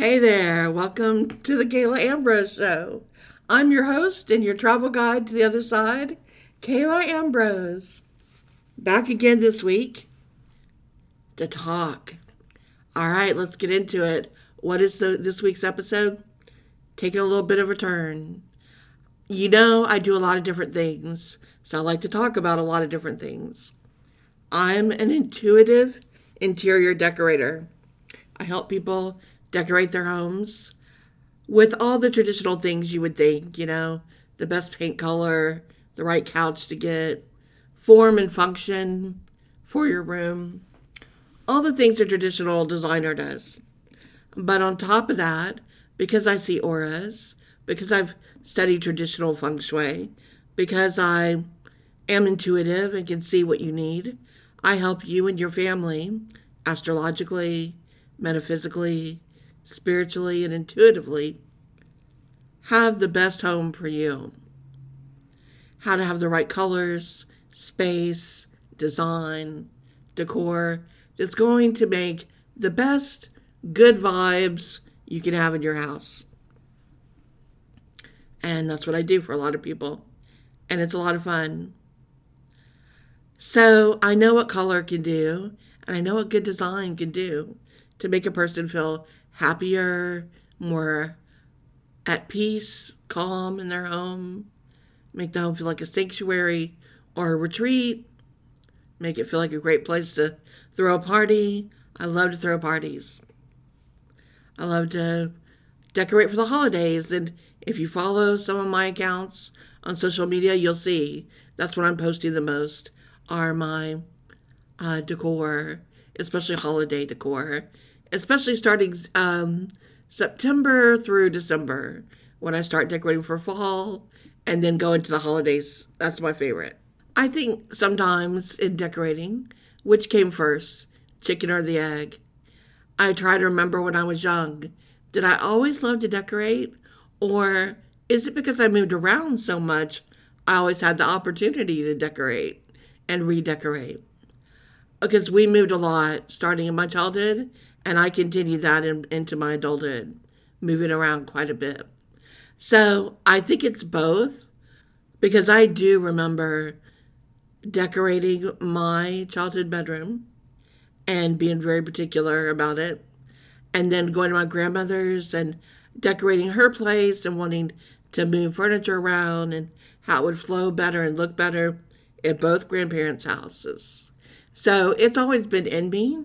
Hey there, welcome to the Kala Ambrose Show. I'm your host and your travel guide to the other side, Kala Ambrose. Back again this week to talk. All right, let's get into it. What is the, this week's episode? Taking a little bit of a turn. You know, I do a lot of different things, so I like to talk about a lot of different things. I'm an intuitive interior decorator. I help people decorate their homes with all the traditional things you would think, you know, the best paint color, the right couch to get, form and function for your room, all the things a traditional designer does. But on top of that, because I see auras, because I've studied traditional feng shui, because I am intuitive and can see what you need, I help you and your family astrologically, metaphysically, spiritually, and intuitively have the best home for you. How to have the right colors, space, design, decor that's going to make the best good vibes you can have in your house. And that's what I do for a lot of people. And it's a lot of fun. So I know what color can do, and I know what good design can do to make a person feel happier, more at peace, calm in their home, make the home feel like a sanctuary or a retreat, make it feel like a great place to throw a party. I love to throw parties. I love to decorate for the holidays. And if you follow some of my accounts on social media, you'll see that's what I'm posting the most are my uh, decor, especially holiday decor, especially starting um, September through December when I start decorating for fall and then go into the holidays. That's my favorite. I think sometimes in decorating, which came first, chicken or the egg? I try to remember when I was young. Did I always love to decorate? Or is it because I moved around so much, I always had the opportunity to decorate and redecorate? Because we moved a lot starting in my childhood, and I continued that in, into my adulthood, moving around quite a bit. So I think it's both, because I do remember decorating my childhood bedroom and being very particular about it. And then going to my grandmother's and decorating her place and wanting to move furniture around and how it would flow better and look better at both grandparents' houses. So it's always been in me.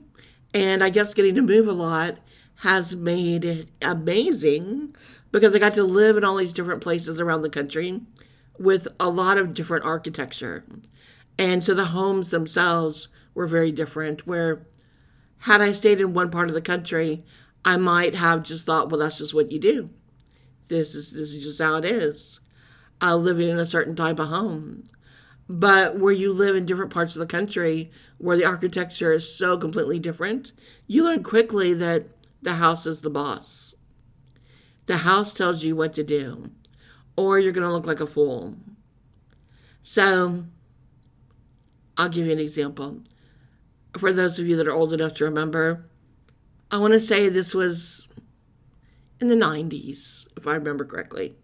And I guess getting to move a lot has made it amazing because I got to live in all these different places around the country with a lot of different architecture. And so the homes themselves were very different. Where had I stayed in one part of the country, I might have just thought, well, that's just what you do. This is this is just how it is. Uh, living in a certain type of home. But where you live in different parts of the country, where the architecture is so completely different, you learn quickly that the house is the boss. The house tells you what to do, or you're going to look like a fool. So, I'll give you an example. For those of you that are old enough to remember, I want to say this was in the 90s, if I remember correctly.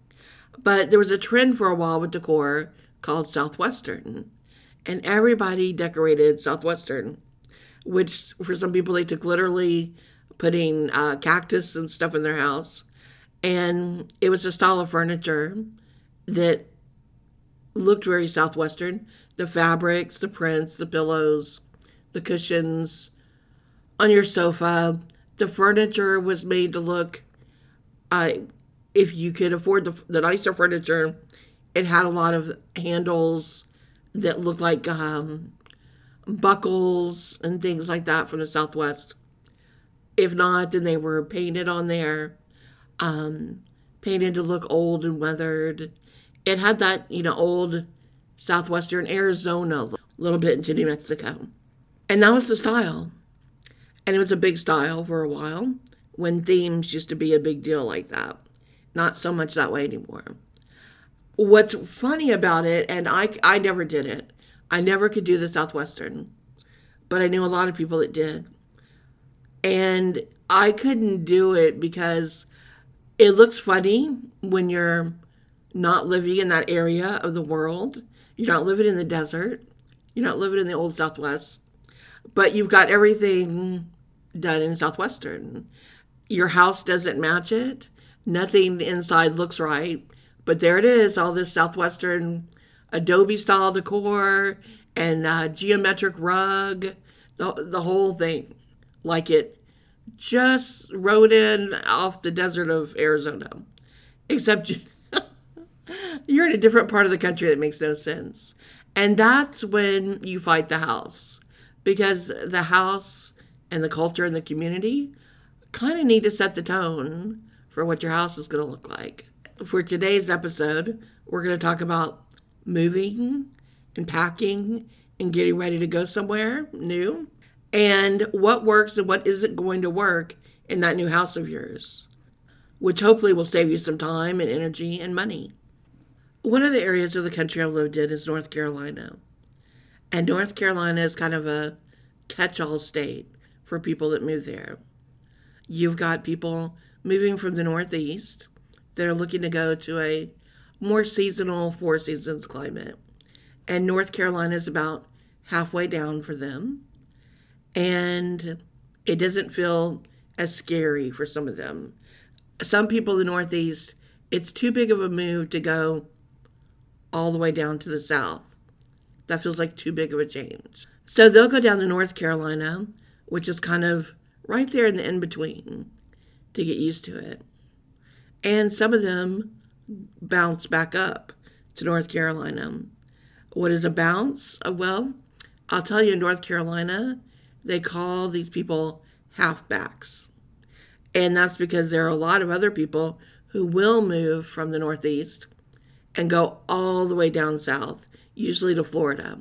But there was a trend for a while with decor called Southwestern. And everybody decorated Southwestern, which for some people they took literally putting uh, cactus and stuff in their house. And it was a style of furniture that looked very Southwestern. The fabrics, the prints, the pillows, the cushions on your sofa. The furniture was made to look, uh, if you could afford the, the nicer furniture, it had a lot of handles that looked like um, buckles and things like that from the Southwest. If not, then they were painted on there, um, painted to look old and weathered. It had that, you know, old southwestern Arizona, a little bit into New Mexico. And that was the style. And it was a big style for a while when themes used to be a big deal like that. Not so much that way anymore what's funny about it, and I, I never did it, I never could do the Southwestern, but I knew a lot of people that did. And I couldn't do it because it looks funny when you're not living in that area of the world. You're not living in the desert. You're not living in the old Southwest. But you've got everything done in Southwestern. Your house doesn't match it. Nothing inside looks right. But there it is, all this Southwestern Adobe style decor and uh, geometric rug, the, the whole thing. Like it just rode in off the desert of Arizona. Except you're in a different part of the country that makes no sense. And that's when you fight the house because the house and the culture and the community kind of need to set the tone for what your house is going to look like. For today's episode, we're going to talk about moving and packing and getting ready to go somewhere new and what works and what isn't going to work in that new house of yours, which hopefully will save you some time and energy and money. One of the areas of the country I've lived in is North Carolina. And North Carolina is kind of a catch all state for people that move there. You've got people moving from the Northeast that are looking to go to a more seasonal, four seasons climate. And North Carolina is about halfway down for them. And it doesn't feel as scary for some of them. Some people in the Northeast, it's too big of a move to go all the way down to the south. That feels like too big of a change. So they'll go down to North Carolina, which is kind of right there in the in between to get used to it. And some of them bounce back up to North Carolina. What is a bounce? Uh, well, I'll tell you in North Carolina, they call these people halfbacks. And that's because there are a lot of other people who will move from the Northeast and go all the way down south, usually to Florida.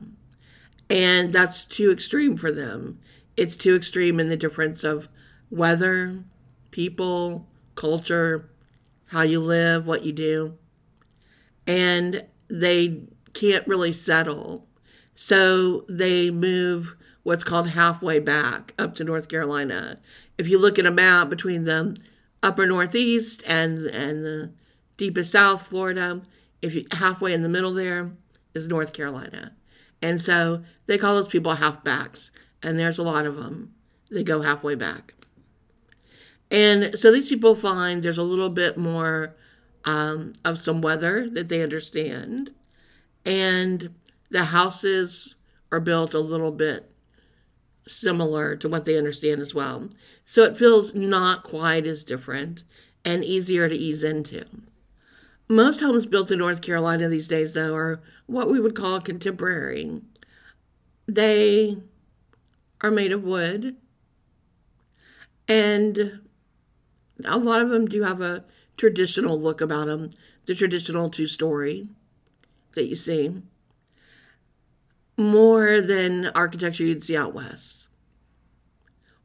And that's too extreme for them. It's too extreme in the difference of weather, people, culture, how you live, what you do. And they can't really settle. So they move what's called halfway back up to North Carolina. If you look at a map between the upper northeast and and the deepest south Florida, if you halfway in the middle there is North Carolina. And so they call those people halfbacks, and there's a lot of them. They go halfway back. And so these people find there's a little bit more um, of some weather that they understand. And the houses are built a little bit similar to what they understand as well. So it feels not quite as different and easier to ease into. Most homes built in North Carolina these days, though, are what we would call contemporary. They are made of wood, and a lot of them do have a traditional look about them the traditional two story that you see more than architecture you'd see out west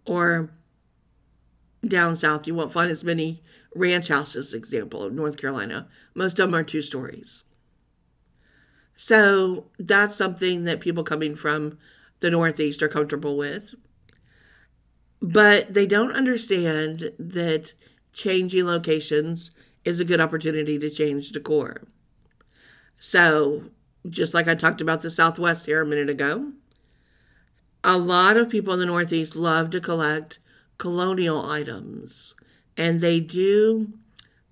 or down south. You won't find as many ranch houses example of North Carolina. Most of them are two stories. So that's something that people coming from the Northeast are comfortable with. But they don't understand that changing locations is a good opportunity to change decor. So, just like I talked about the Southwest here a minute ago, a lot of people in the Northeast love to collect colonial items and they do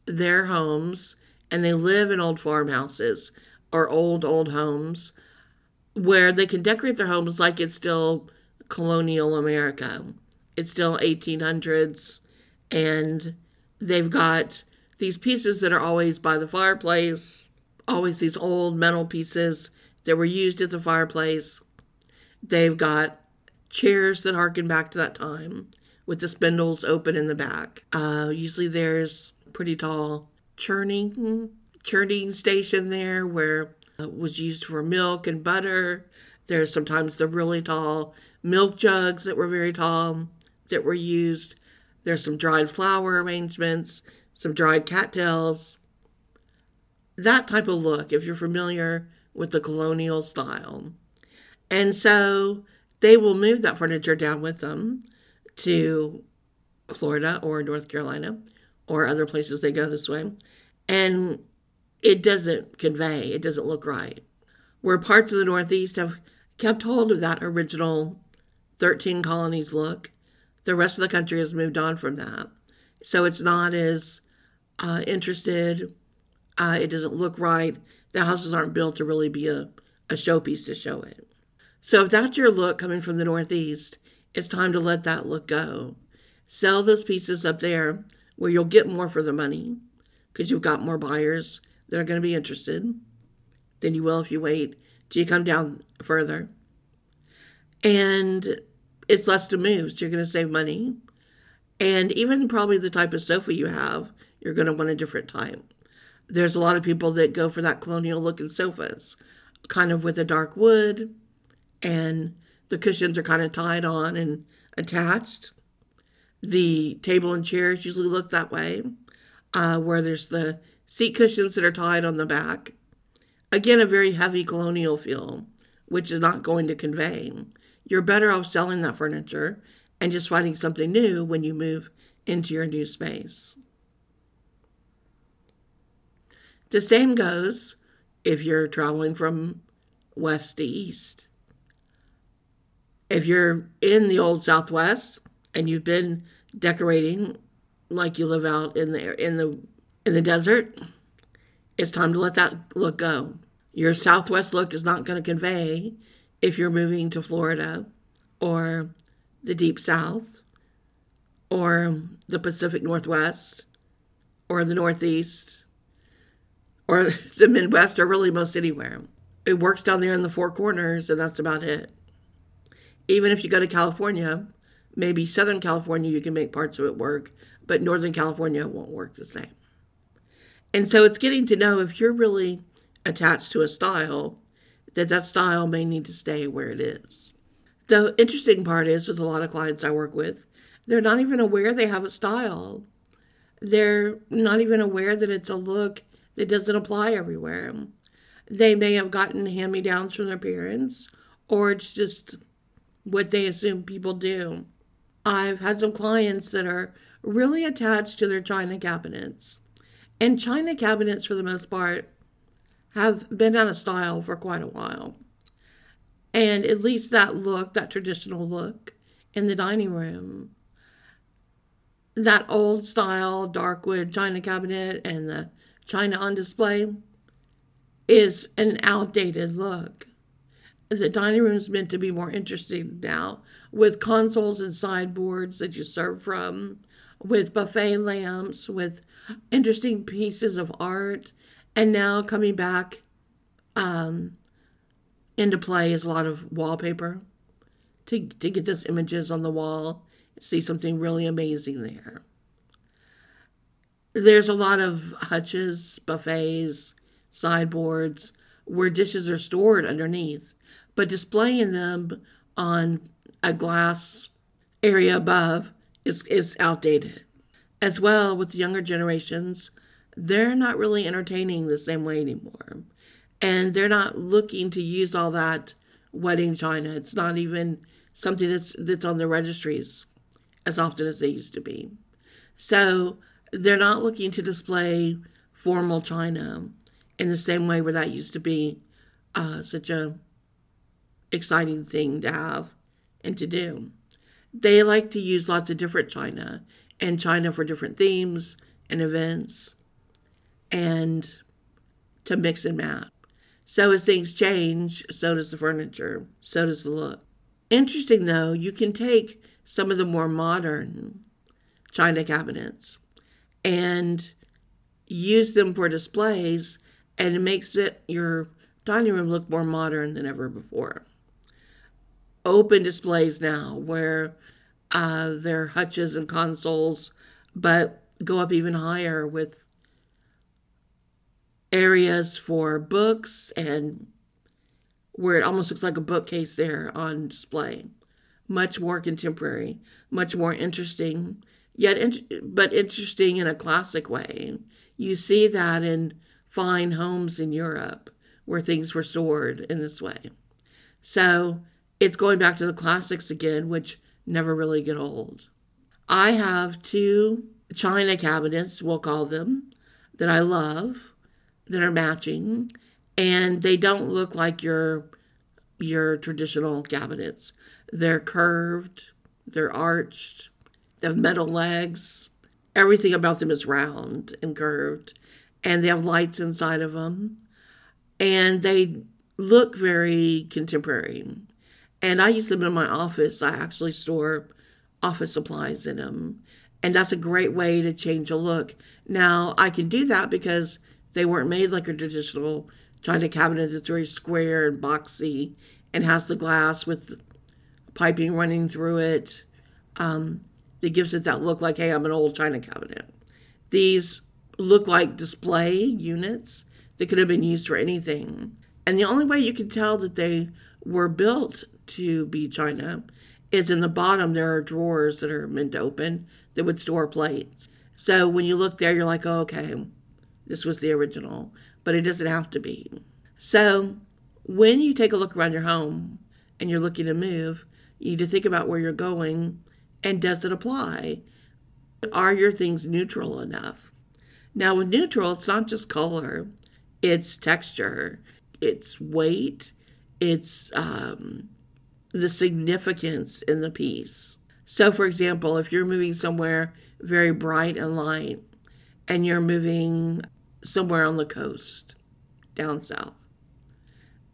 their homes and they live in old farmhouses or old, old homes where they can decorate their homes like it's still colonial America. It's still 1800s, and they've got these pieces that are always by the fireplace, always these old metal pieces that were used at the fireplace. They've got chairs that harken back to that time with the spindles open in the back. Uh, usually there's pretty tall churning churning station there where it was used for milk and butter. There's sometimes the really tall milk jugs that were very tall that were used. There's some dried flower arrangements, some dried cattails. That type of look, if you're familiar with the colonial style. And so they will move that furniture down with them to Florida or North Carolina or other places they go this way. And it doesn't convey, it doesn't look right. Where parts of the Northeast have kept hold of that original 13 colonies look, the rest of the country has moved on from that. So it's not as uh, interested, uh, it doesn't look right. The houses aren't built to really be a, a showpiece to show it. So if that's your look coming from the Northeast, it's time to let that look go. Sell those pieces up there where you'll get more for the money because you've got more buyers that are going to be interested than you will if you wait till you come down further. And it's less to move, so you're going to save money. And even probably the type of sofa you have, you're going to want a different type. There's a lot of people that go for that colonial looking sofas, kind of with a dark wood, and the cushions are kind of tied on and attached. The table and chairs usually look that way, uh, where there's the seat cushions that are tied on the back. Again, a very heavy colonial feel, which is not going to convey. You're better off selling that furniture and just finding something new when you move into your new space. The same goes if you're traveling from west to east. If you're in the old Southwest and you've been decorating like you live out in the in the in the desert, it's time to let that look go. Your Southwest look is not going to convey if you're moving to Florida or the Deep South or the Pacific Northwest or the Northeast or the Midwest or really most anywhere. It works down there in the four corners, and that's about it. Even if you go to California, maybe Southern California, you can make parts of it work, but Northern California won't work the same. And so it's getting to know if you're really attached to a style, that that style may need to stay where it is. The interesting part is with a lot of clients I work with, they're not even aware they have a style. They're not even aware that it's a look that doesn't apply everywhere. They may have gotten hand me downs from their parents, or it's just what they assume people do. I've had some clients that are really attached to their china cabinets. And china cabinets, for the most part, have been out of style for quite a while. And at least that look, that traditional look in the dining room, that old style dark wood china cabinet and the china on display is an outdated look. The dining room is meant to be more interesting now with consoles and sideboards that you serve from, with buffet lamps, with interesting pieces of art. And now coming back um, into play is a lot of wallpaper to, to get those images on the wall, see something really amazing there. There's a lot of hutches, buffets, sideboards where dishes are stored underneath, but displaying them on a glass area above is, is outdated. As well with the younger generations, they're not really entertaining the same way anymore. And they're not looking to use all that wedding china. It's not even something that's that's on the registries as often as they used to be. So they're not looking to display formal china in the same way where that used to be uh, such a exciting thing to have and to do. They like to use lots of different china and china for different themes and events and to mix and match. So as things change, so does the furniture, so does the look. Interesting though, you can take some of the more modern china cabinets and use them for displays and it makes it your dining room look more modern than ever before. Open displays now where uh, they're hutches and consoles, but go up even higher with areas for books and where it almost looks like a bookcase there on display. Much more contemporary, much more interesting, yet but interesting in a classic way. You see that in fine homes in Europe where things were stored in this way. So it's going back to the classics again, which never really get old. I have two china cabinets, we'll call them, that I love that are matching and they don't look like your your traditional cabinets. They're curved, they're arched, they have metal legs. Everything about them is round and curved, and they have lights inside of them. And they look very contemporary. And I use them in my office. I actually store office supplies in them. And that's a great way to change a look. Now, I can do that because they weren't made like a traditional china cabinet that's very square and boxy and has the glass with piping running through it. Um, that gives it that look like, hey, I'm an old china cabinet. These look like display units that could have been used for anything. And the only way you can tell that they were built to be china is in the bottom there are drawers that are meant to open that would store plates. So when you look there, you're like, oh, okay, this was the original, but it doesn't have to be. So when you take a look around your home and you're looking to move, you need to think about where you're going and does it apply? Are your things neutral enough? Now, with neutral, it's not just color, it's texture, it's weight, it's um, the significance in the piece. So, for example, if you're moving somewhere very bright and light, and you're moving somewhere on the coast down south,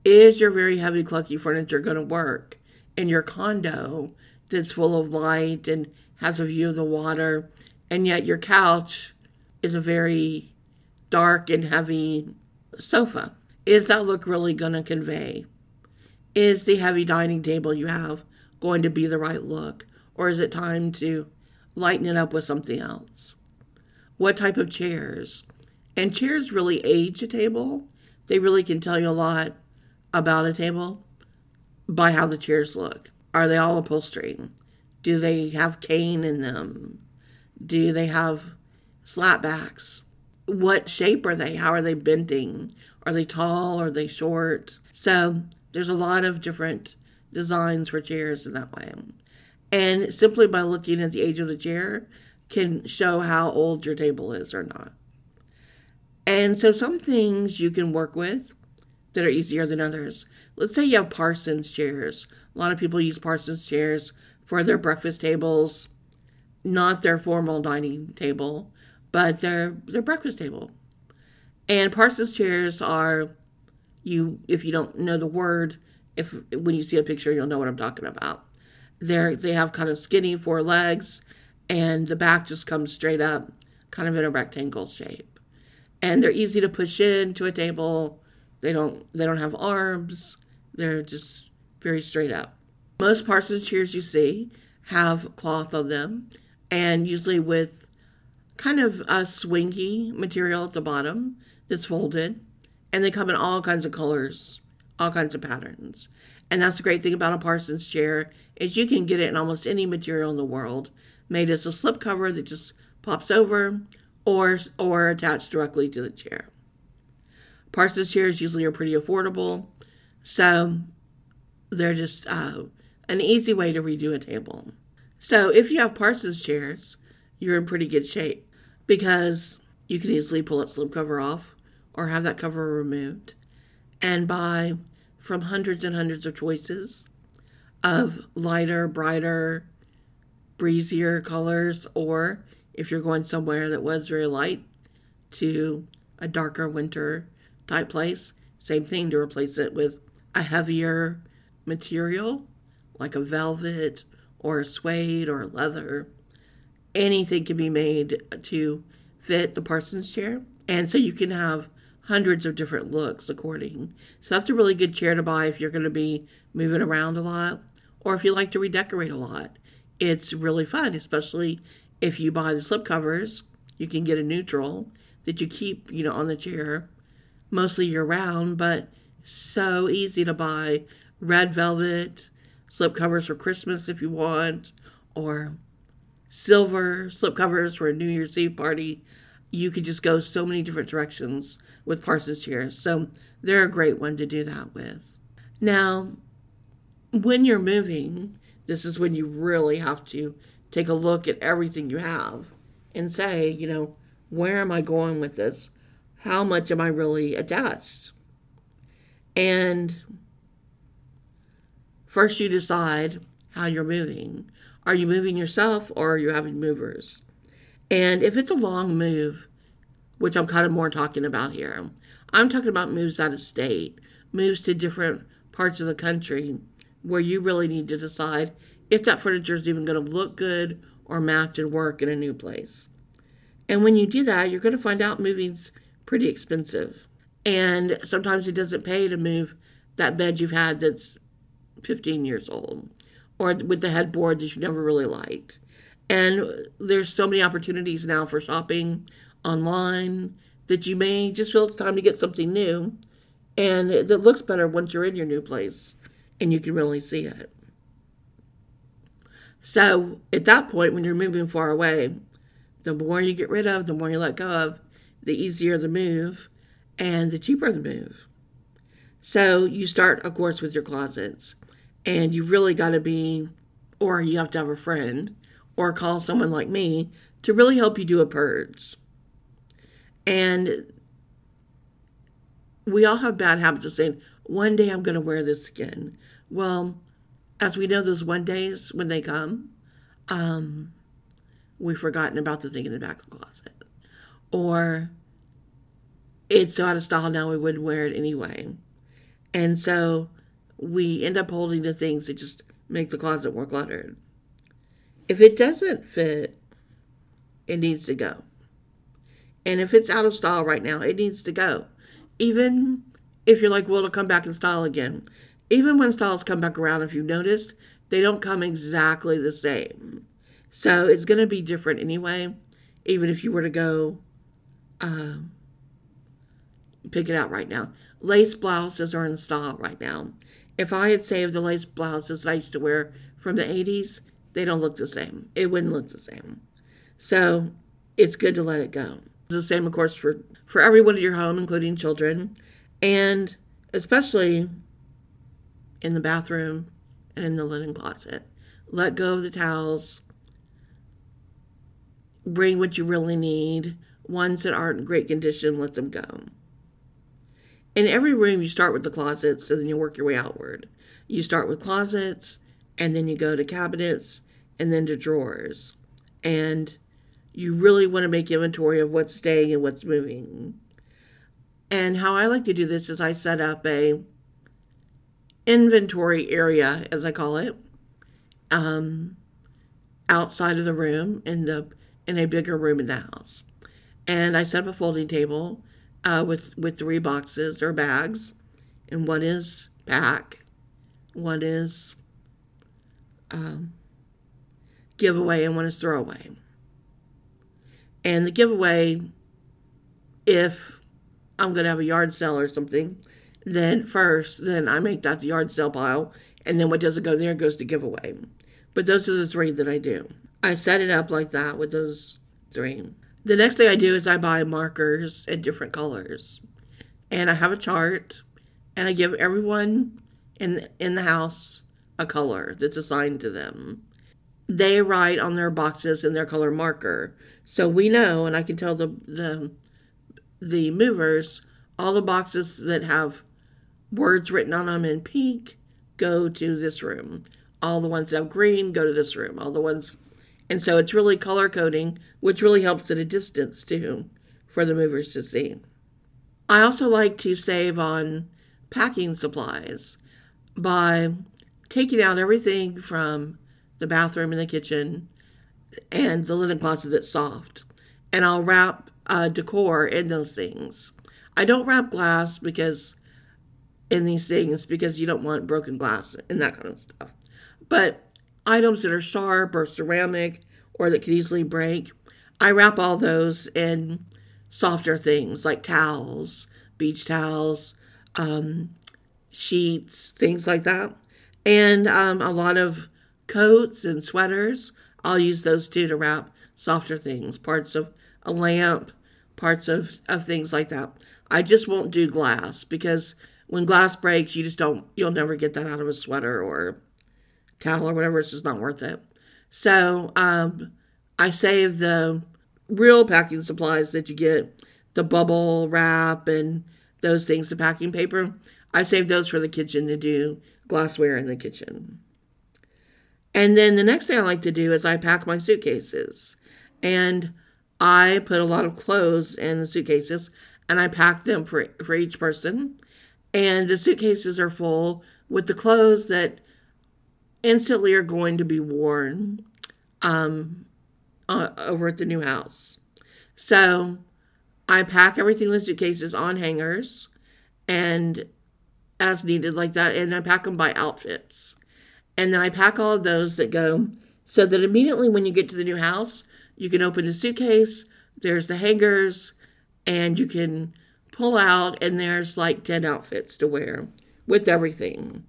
is your very heavy, clunky furniture going to work in your condo that's full of light and has a view of the water, and yet your couch is a very dark and heavy sofa? Is that look really going to convey? Is the heavy dining table you have going to be the right look? Or is it time to lighten it up with something else? What type of chairs? And chairs really age a table. They really can tell you a lot about a table by how the chairs look. Are they all upholstery? Do they have cane in them? Do they have slat backs? What shape are they? How are they bending? Are they tall? Are they short? So there's a lot of different designs for chairs in that way. And simply by looking at the age of the chair can show how old your table is or not. And so some things you can work with that are easier than others. Let's say you have Parsons chairs. A lot of people use Parsons chairs for their breakfast tables, not their formal dining table, but their their breakfast table. And Parsons chairs are you if you don't know the word, if when you see a picture you'll know what I'm talking about. They're they have kind of skinny four legs and the back just comes straight up, kind of in a rectangle shape. And they're easy to push into a table they don't they don't have arms. They're just very straight up. Most Parsons chairs you see have cloth on them, and usually with kind of a swingy material at the bottom that's folded, and they come in all kinds of colors, all kinds of patterns. And that's the great thing about a Parsons chair is you can get it in almost any material in the world, made as a slipcover that just pops over or or attached directly to the chair. Parsons chairs usually are pretty affordable, so they're just uh, an easy way to redo a table. So if you have Parsons chairs, you're in pretty good shape because you can easily pull that slipcover off or have that cover removed and buy from hundreds and hundreds of choices of lighter, brighter, breezier colors, or if you're going somewhere that was very light, to a darker winter type place. Same thing to replace it with a heavier material like a velvet or a suede or leather. Anything can be made to fit the Parsons chair. And so you can have hundreds of different looks according. So that's a really good chair to buy if you're going to be moving around a lot or if you like to redecorate a lot. It's really fun, especially if you buy the slip covers. You can get a neutral that you keep, you know, on the chair mostly year round, but so easy to buy. Red velvet slip covers for Christmas if you want, or silver slip covers for a New Year's Eve party. You could just go so many different directions with Parsons chairs. So they're a great one to do that with. Now, when you're moving, this is when you really have to take a look at everything you have and say, you know, where am I going with this? How much am I really attached? And first, you decide how you're moving. Are you moving yourself or are you having movers? And if it's a long move, which I'm kind of more talking about here, I'm talking about moves out of state, moves to different parts of the country where you really need to decide if that furniture is even going to look good or match and work in a new place. And when you do that, you're going to find out moving's pretty expensive. And sometimes it doesn't pay to move that bed you've had that's 15 years old or with the headboard that you never really liked. And there's so many opportunities now for shopping online that you may just feel it's time to get something new and that looks better once you're in your new place and you can really see it. So at that point, when you're moving far away, the more you get rid of, the more you let go of, the easier the move and the cheaper the move. So you start, of course, with your closets, and you really got to be, or you have to have a friend, or call someone like me to really help you do a purge. And we all have bad habits of saying, one day I'm going to wear this again. Well, as we know, those one days when they come, um, we've forgotten about the thing in the back of the closet. Or it's so out of style now we wouldn't wear it anyway. And so we end up holding the things that just make the closet more cluttered. If it doesn't fit, it needs to go. And if it's out of style right now, it needs to go. Even if you're like, well, it'll come back in style again. Even when styles come back around, if you've noticed, they don't come exactly the same. So it's going to be different anyway, even if you were to go uh, pick it out right now. Lace blouses are in style right now. If I had saved the lace blouses I used to wear from the 80s, they don't look the same. It wouldn't look the same. So it's good to let it go. It's the same, of course, for, for everyone in your home, including children, and especially in the bathroom and in the linen closet. Let go of the towels. Bring what you really need. Ones that aren't in great condition, let them go. In every room, you start with the closets and then you work your way outward. You start with closets and then you go to cabinets and then to drawers. And you really want to make inventory of what's staying and what's moving. And how I like to do this is I set up a inventory area, as I call it, um, outside of the room in the in a bigger room in the house. And I set up a folding table uh, with with three boxes or bags, and one is pack, one is um, giveaway, and one is throwaway. And the giveaway, if I'm going to have a yard sale or something, then first, then I make that the yard sale pile, and then what doesn't go there goes to giveaway. But those are the three that I do. I set it up like that with those three. The next thing I do is I buy markers in different colors. And I have a chart and I give everyone in in the house a color that's assigned to them. They write on their boxes in their color marker. So we know and I can tell the the the movers all the boxes that have words written on them in pink go to this room. All the ones that have green go to this room. All the ones and so it's really color coding, which really helps at a distance too for the movers to see. I also like to save on packing supplies by taking out everything from the bathroom and the kitchen and the linen closet that's soft. And I'll wrap uh, decor in those things. I don't wrap glass because in these things because you don't want broken glass and that kind of stuff. But items that are sharp or ceramic or that could easily break. I wrap all those in softer things like towels, beach towels, um, sheets, things like that. And um, a lot of coats and sweaters. I'll use those too to wrap softer things, parts of a lamp, parts of, of things like that. I just won't do glass because when glass breaks, you just don't, you'll never get that out of a sweater or towel or whatever. It's just not worth it. So um, I save the real packing supplies that you get, the bubble wrap and those things, the packing paper. I save those for the kitchen to do glassware in the kitchen. And then the next thing I like to do is I pack my suitcases. And I put a lot of clothes in the suitcases and I pack them for, for each person. And the suitcases are full with the clothes that instantly are going to be worn um, uh, over at the new house. So I pack everything in the suitcases on hangers and as needed like that. And I pack them by outfits. And then I pack all of those that go so that immediately when you get to the new house, you can open the suitcase, there's the hangers, and you can pull out, and there's like 10 outfits to wear with everything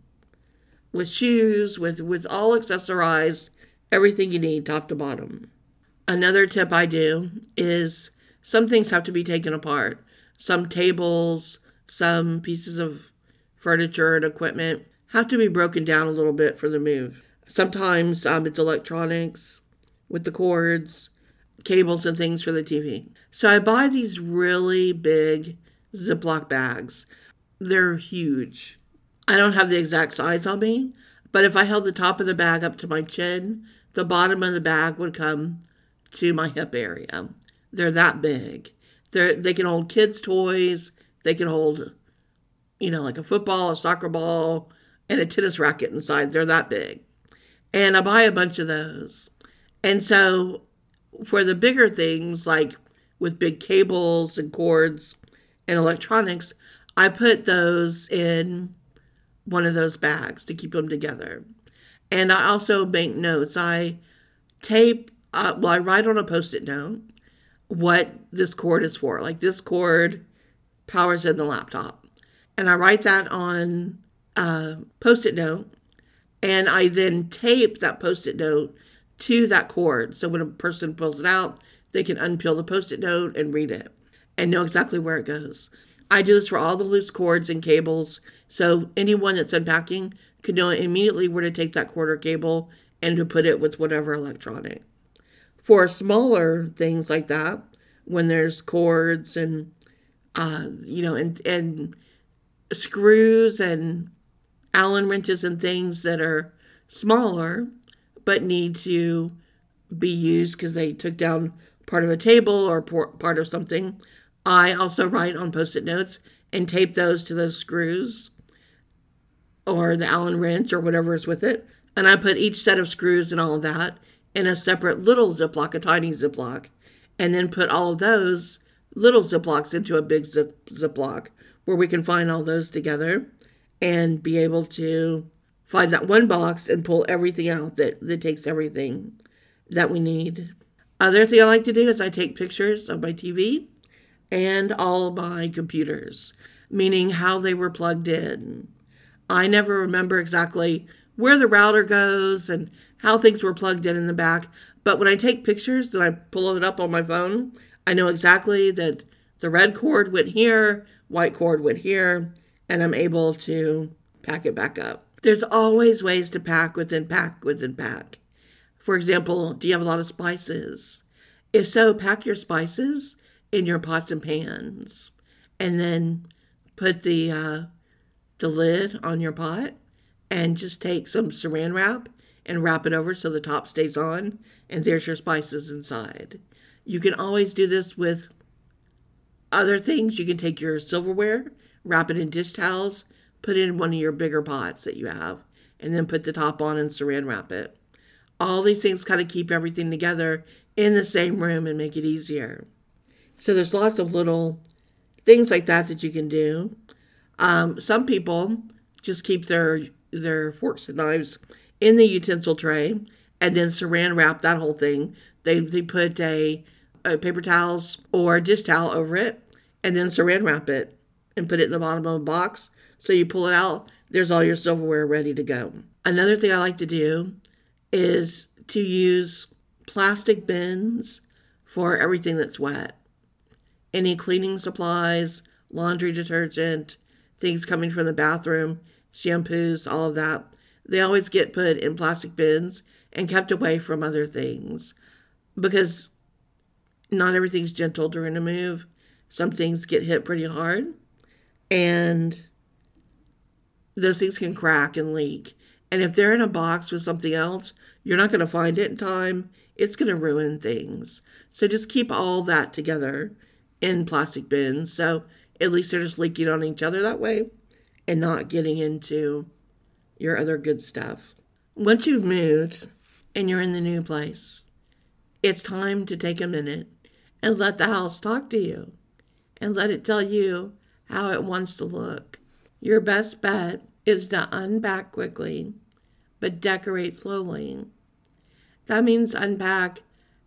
with shoes, with, with all accessorized, everything you need, top to bottom. Another tip I do is some things have to be taken apart. Some tables, some pieces of furniture and equipment have to be broken down a little bit for the move. Sometimes um, it's electronics with the cords, cables, and things for the TV. So I buy these really big Ziploc bags. They're huge. I don't have the exact size on me, but if I held the top of the bag up to my chin, the bottom of the bag would come to my hip area. They're that big. They they can hold kids' toys. They can hold, you know, like a football, a soccer ball, and a tennis racket inside. They're that big. And I buy a bunch of those. And so for the bigger things, like with big cables and cords and electronics, I put those in one of those bags to keep them together. And I also make notes. I tape, uh, well, I write on a post it note what this cord is for. Like this cord powers in the laptop. And I write that on a post it note, and I then tape that post it note to that cord. So when a person pulls it out, they can unpeel the post it note and read it and know exactly where it goes. I do this for all the loose cords and cables, so anyone that's unpacking can know immediately where to take that cord or cable and to put it with whatever electronic. For smaller things like that, when there's cords and uh, you know, and and screws and Allen wrenches and things that are smaller but need to be used because they took down part of a table or part of something. I also write on post it notes and tape those to those screws or the Allen wrench or whatever is with it. And I put each set of screws and all of that in a separate little Ziploc, a tiny Ziploc, and then put all of those little Ziplocs into a big zip, Ziploc where we can find all those together and be able to find that one box and pull everything out that, that takes everything that we need. Other thing I like to do is I take pictures of my TV and all my computers, meaning how they were plugged in. I never remember exactly where the router goes and how things were plugged in in the back, but when I take pictures and I pull it up on my phone, I know exactly that the red cord went here, white cord went here, and I'm able to pack it back up. There's always ways to pack within pack within pack. For example, do you have a lot of spices? If so, pack your spices in your pots and pans and then put the uh, the lid on your pot and just take some saran wrap and wrap it over so the top stays on and there's your spices inside. You can always do this with other things. You can take your silverware wrap it in dish towels, put it in one of your bigger pots that you have, and then put the top on and saran wrap it. All these things kind of keep everything together in the same room and make it easier. So there's lots of little things like that that you can do. Um, some people just keep their their forks and knives in the utensil tray and then saran wrap that whole thing. They they put a, a paper towels or a dish towel over it and then saran wrap it and put it in the bottom of a box. So you pull it out, there's all your silverware ready to go. Another thing I like to do is to use plastic bins for everything that's wet. Any cleaning supplies, laundry detergent, things coming from the bathroom, shampoos, all of that. They always get put in plastic bins and kept away from other things because not everything's gentle during a move. Some things get hit pretty hard, and those things can crack and leak. And if they're in a box with something else, you're not going to find it in time. It's going to ruin things. So just keep all that together in plastic bins. So at least they're just leaking on each other that way and not getting into your other good stuff. Once you've moved and you're in the new place, it's time to take a minute and let the house talk to you and let it tell you how it wants to look. Your best bet is to unpack quickly, but decorate slowly. That means unpack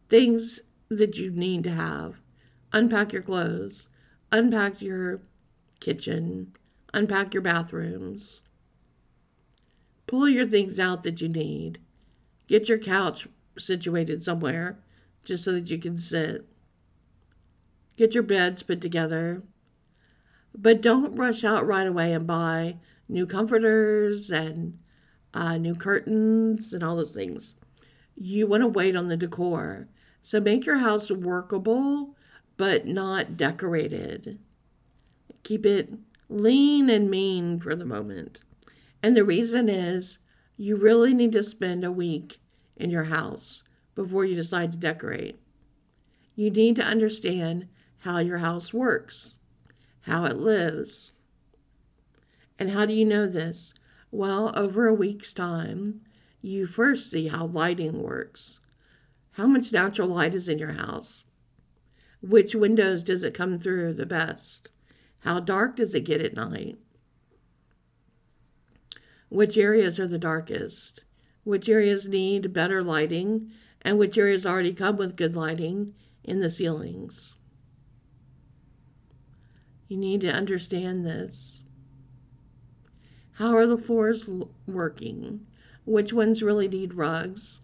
things that you need to have. Unpack your clothes, unpack your kitchen, unpack your bathrooms. Pull your things out that you need. Get your couch situated somewhere just so that you can sit. Get your beds put together. But don't rush out right away and buy new comforters and uh, new curtains and all those things. You want to wait on the decor. So make your house workable but not decorated. Keep it lean and mean for the moment. And the reason is you really need to spend a week in your house before you decide to decorate. You need to understand how your house works, how it lives. And how do you know this? Well, over a week's time, you first see how lighting works. How much natural light is in your house? Which windows does it come through the best? How dark does it get at night? Which areas are the darkest? Which areas need better lighting? And which areas already come with good lighting in the ceilings? You need to understand this. How are the floors working? Which ones really need rugs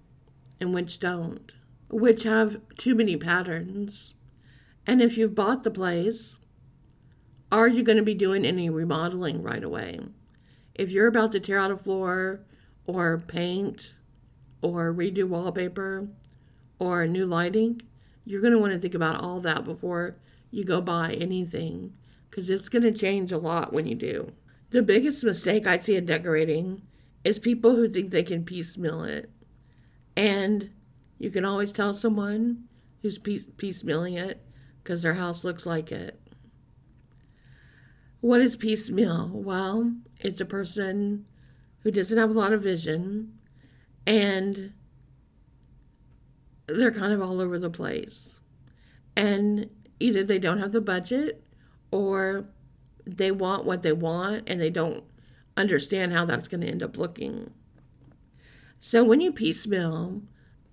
and which don't? Which have too many patterns? And if you've bought the place, are you going to be doing any remodeling right away? If you're about to tear out a floor or paint or redo wallpaper or new lighting, you're going to want to think about all that before you go buy anything because it's going to change a lot when you do. The biggest mistake I see in decorating is people who think they can piecemeal it. And you can always tell someone who's piece- piecemealing it because their house looks like it. What is piecemeal? Well, it's a person who doesn't have a lot of vision and they're kind of all over the place. And either they don't have the budget or they want what they want and they don't understand how that's going to end up looking. So when you piecemeal,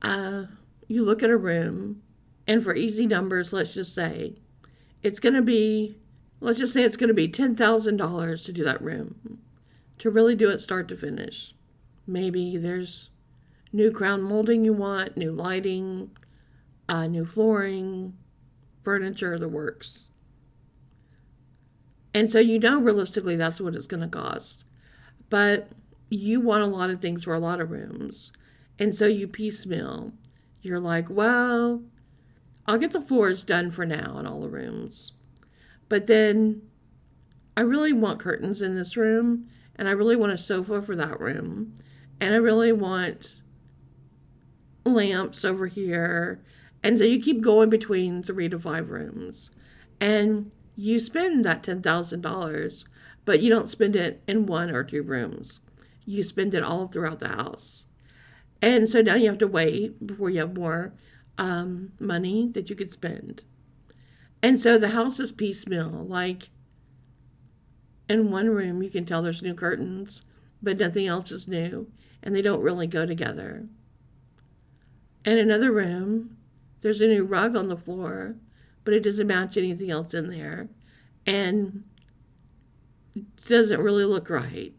uh, you look at a room, and for easy numbers, let's just say it's going to be, let's just say it's going to be $10,000 to do that room, to really do it start to finish. Maybe there's new crown molding you want, new lighting, uh, new flooring, furniture, the works. And so you know realistically that's what it's going to cost. But you want a lot of things for a lot of rooms. And so you piecemeal. You're like, well, I'll get the floors done for now in all the rooms. But then I really want curtains in this room. And I really want a sofa for that room. And I really want lamps over here. And so you keep going between three to five rooms. And you spend that $10,000, but you don't spend it in one or two rooms. You spend it all throughout the house. And so now you have to wait before you have more um, money that you could spend. And so the house is piecemeal. Like in one room, you can tell there's new curtains, but nothing else is new, and they don't really go together. In another room, there's a new rug on the floor, but it doesn't match anything else in there and doesn't really look right.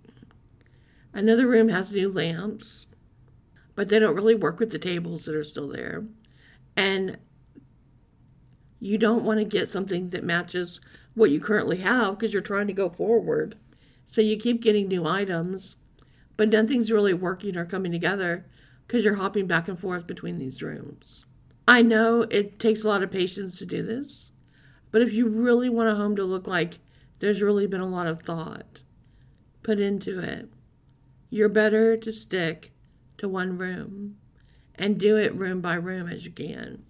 Another room has new lamps, but they don't really work with the tables that are still there. And you don't want to get something that matches what you currently have because you're trying to go forward. So you keep getting new items, but nothing's really working or coming together because you're hopping back and forth between these rooms. I know it takes a lot of patience to do this, but if you really want a home to look like there's really been a lot of thought put into it, you're better to stick to one room and do it room by room as you can.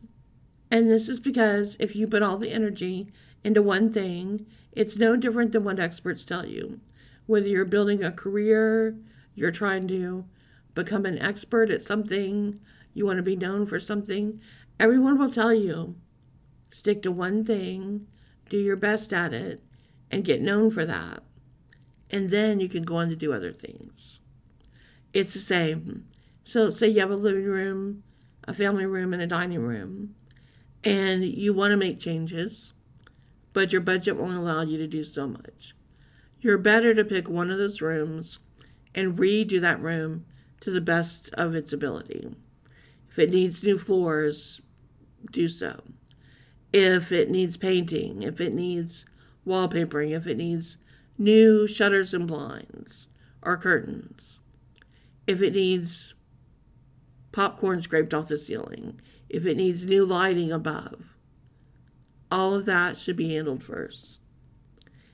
And this is because if you put all the energy into one thing, it's no different than what experts tell you. Whether you're building a career, you're trying to become an expert at something, you want to be known for something, everyone will tell you stick to one thing, do your best at it, and get known for that. And then you can go on to do other things. It's the same. So, say you have a living room, a family room, and a dining room, and you want to make changes, but your budget won't allow you to do so much. You're better to pick one of those rooms and redo that room to the best of its ability. If it needs new floors, do so. If it needs painting, if it needs wallpapering, if it needs new shutters and blinds or curtains, if it needs popcorn scraped off the ceiling, if it needs new lighting above, all of that should be handled first.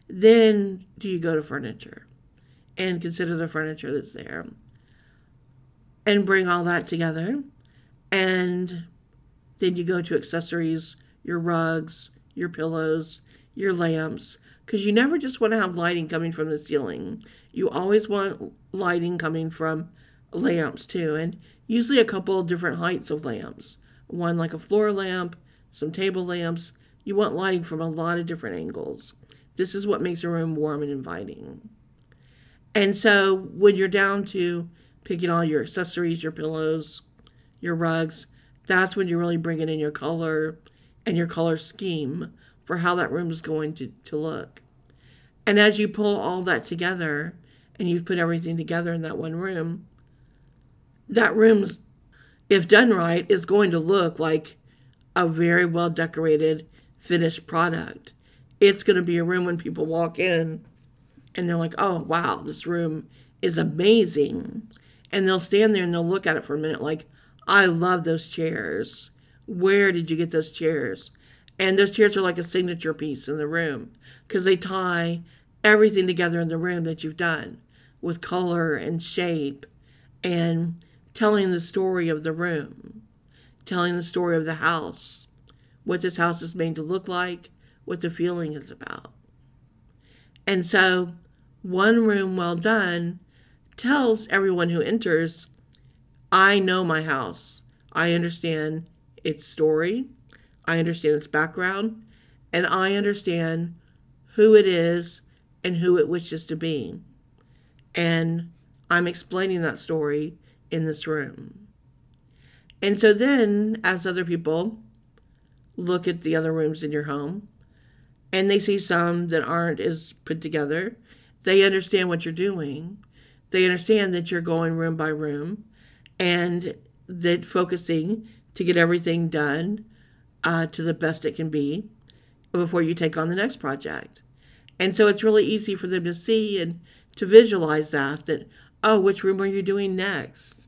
Then do you go to furniture and consider the furniture that's there and bring all that together. And then you go to accessories, your rugs, your pillows, your lamps, because you never just want to have lighting coming from the ceiling. You always want lighting coming from lamps too, and usually a couple of different heights of lamps. One like a floor lamp, some table lamps. You want lighting from a lot of different angles. This is what makes a room warm and inviting. And so when you're down to picking all your accessories, your pillows, your rugs, that's when you're really bringing in your color and your color scheme for how that room is going to, to look. And as you pull all that together and you've put everything together in that one room, that room, if done right, is going to look like a very well decorated, finished product. It's going to be a room when people walk in and they're like, oh, wow, this room is amazing. And they'll stand there and they'll look at it for a minute like, I love those chairs. Where did you get those chairs? And those chairs are like a signature piece in the room because they tie everything together in the room that you've done with color and shape and telling the story of the room, telling the story of the house, what this house is made to look like, what the feeling is about. And so, one room well done tells everyone who enters I know my house. I understand its story. I understand its background. And I understand who it is and who it wishes to be. And I'm explaining that story in this room. And so then, as other people look at the other rooms in your home and they see some that aren't as put together, they understand what you're doing. They understand that you're going room by room and that focusing to get everything done uh, to the best it can be before you take on the next project. And so it's really easy for them to see and to visualize that, that, oh, which room are you doing next?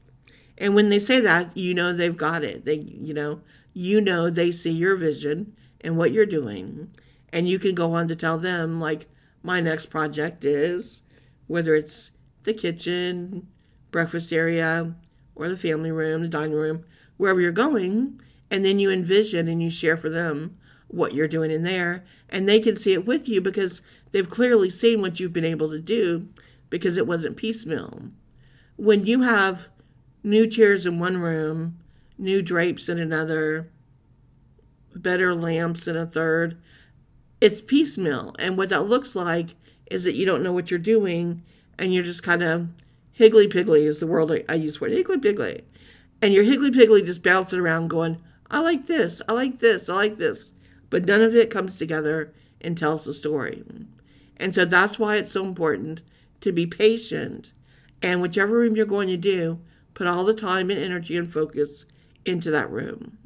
And when they say that, you know they've got it. They, you know, you know they see your vision and what you're doing. And you can go on to tell them, like, my next project is whether it's the kitchen, breakfast area, or the family room, the dining room, wherever you're going, and then you envision and you share for them what you're doing in there, and they can see it with you because they've clearly seen what you've been able to do because it wasn't piecemeal. When you have new chairs in one room, new drapes in another, better lamps in a third, it's piecemeal. And what that looks like is that you don't know what you're doing and you're just kind of Higgly piggly is the word I, I use for it. Higgly piggly. And your higgly piggly just bouncing around going, I like this, I like this, I like this. But none of it comes together and tells the story. And so that's why it's so important to be patient. And whichever room you're going to do, put all the time and energy and focus into that room.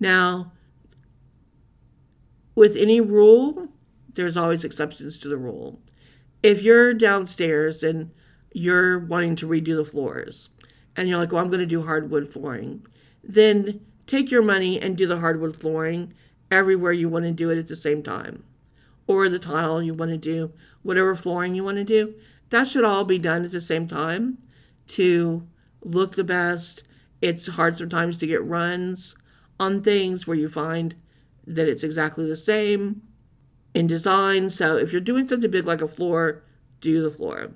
Now, with any rule, there's always exceptions to the rule. If you're downstairs and you're wanting to redo the floors and you're like, well, I'm going to do hardwood flooring, then take your money and do the hardwood flooring everywhere you want to do it at the same time. Or the tile you want to do, whatever flooring you want to do. That should all be done at the same time to look the best. It's hard sometimes to get runs on things where you find that it's exactly the same in design. So if you're doing something big like a floor, do the floor.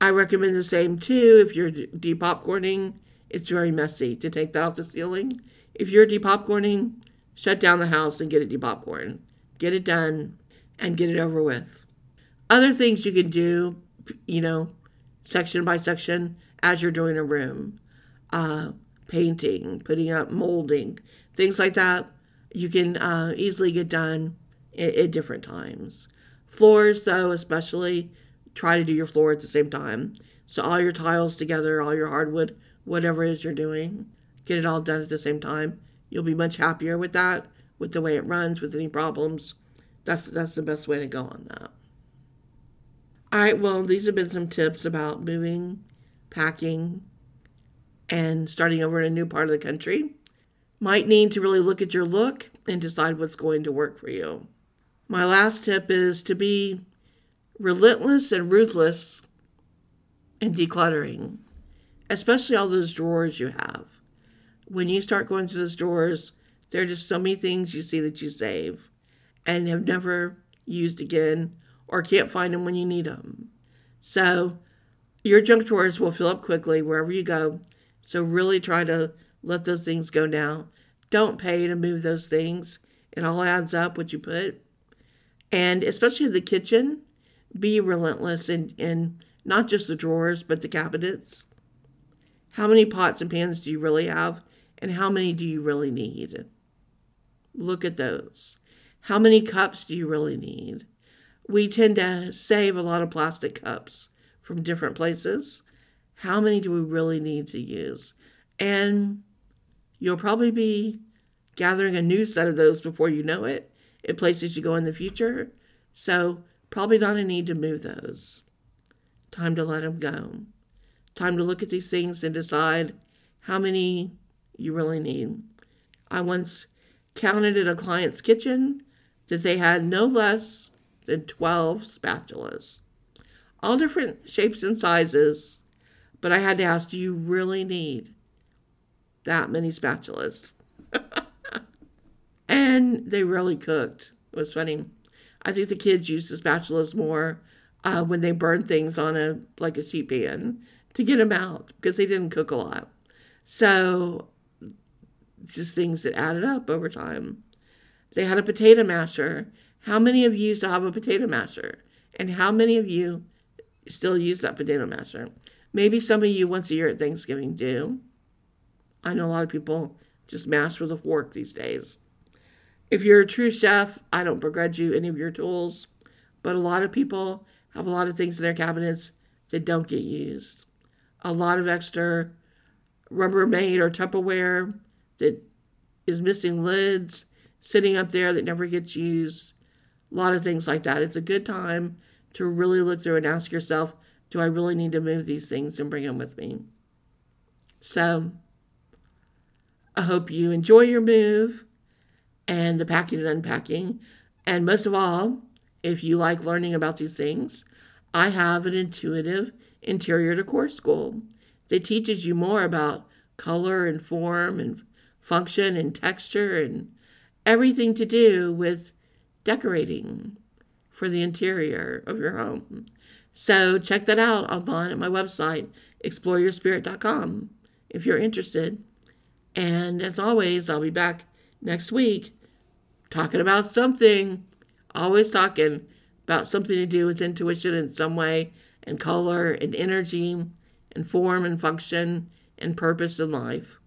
I recommend the same too if you're depopcorning. It's very messy to take that off the ceiling. If you're depopcorning, shut down the house and get it depopcorn. Get it done and get it over with. Other things you can do, you know, section by section as you're doing a room. Uh, painting, putting up molding, things like that, you can uh, easily get done at, at different times. Floors, though, especially, try to do your floor at the same time. So all your tiles together, all your hardwood, whatever it is you're doing, get it all done at the same time. You'll be much happier with that, with the way it runs, with any problems. That's that's the best way to go on that. All right, well, these have been some tips about moving, packing, and starting over in a new part of the country. Might need to really look at your look and decide what's going to work for you. My last tip is to be relentless and ruthless in decluttering, especially all those drawers you have. When you start going through those drawers, there are just so many things you see that you save and have never used again or can't find them when you need them. So, your junk drawers will fill up quickly wherever you go. So, really try to let those things go now. Don't pay to move those things. It all adds up what you put. And especially the kitchen, be relentless in, in not just the drawers, but the cabinets. How many pots and pans do you really have? And how many do you really need? Look at those. How many cups do you really need? We tend to save a lot of plastic cups from different places. How many do we really need to use? And you'll probably be gathering a new set of those before you know it at places you go in the future. So Probably not a need to move those. Time to let them go. Time to look at these things and decide how many you really need. I once counted in a client's kitchen that they had no less than 12 spatulas, all different shapes and sizes. But I had to ask, do you really need that many spatulas? and they really cooked. It was funny. I think the kids use the spatulas more uh, when they burn things on a like a sheet pan to get them out because they didn't cook a lot. So just things that added up over time. They had a potato masher. How many of you still have a potato masher? And how many of you still use that potato masher? Maybe some of you once a year at Thanksgiving do. I know a lot of people just mash with a fork these days. If you're a true chef, I don't begrudge you any of your tools, but a lot of people have a lot of things in their cabinets that don't get used. A lot of extra Rubbermaid or Tupperware that is missing lids sitting up there that never gets used. A lot of things like that. It's a good time to really look through and ask yourself, do I really need to move these things and bring them with me? So, I hope you enjoy your move and the packing and unpacking. And most of all, if you like learning about these things, I have an intuitive interior decor school that teaches you more about color and form and function and texture and everything to do with decorating for the interior of your home. So check that out online at my website, exploreyourspirit.com, if you're interested. And as always, I'll be back next week talking about something, always talking about something to do with intuition in some way, and color, and energy, and form, and function, and purpose in life.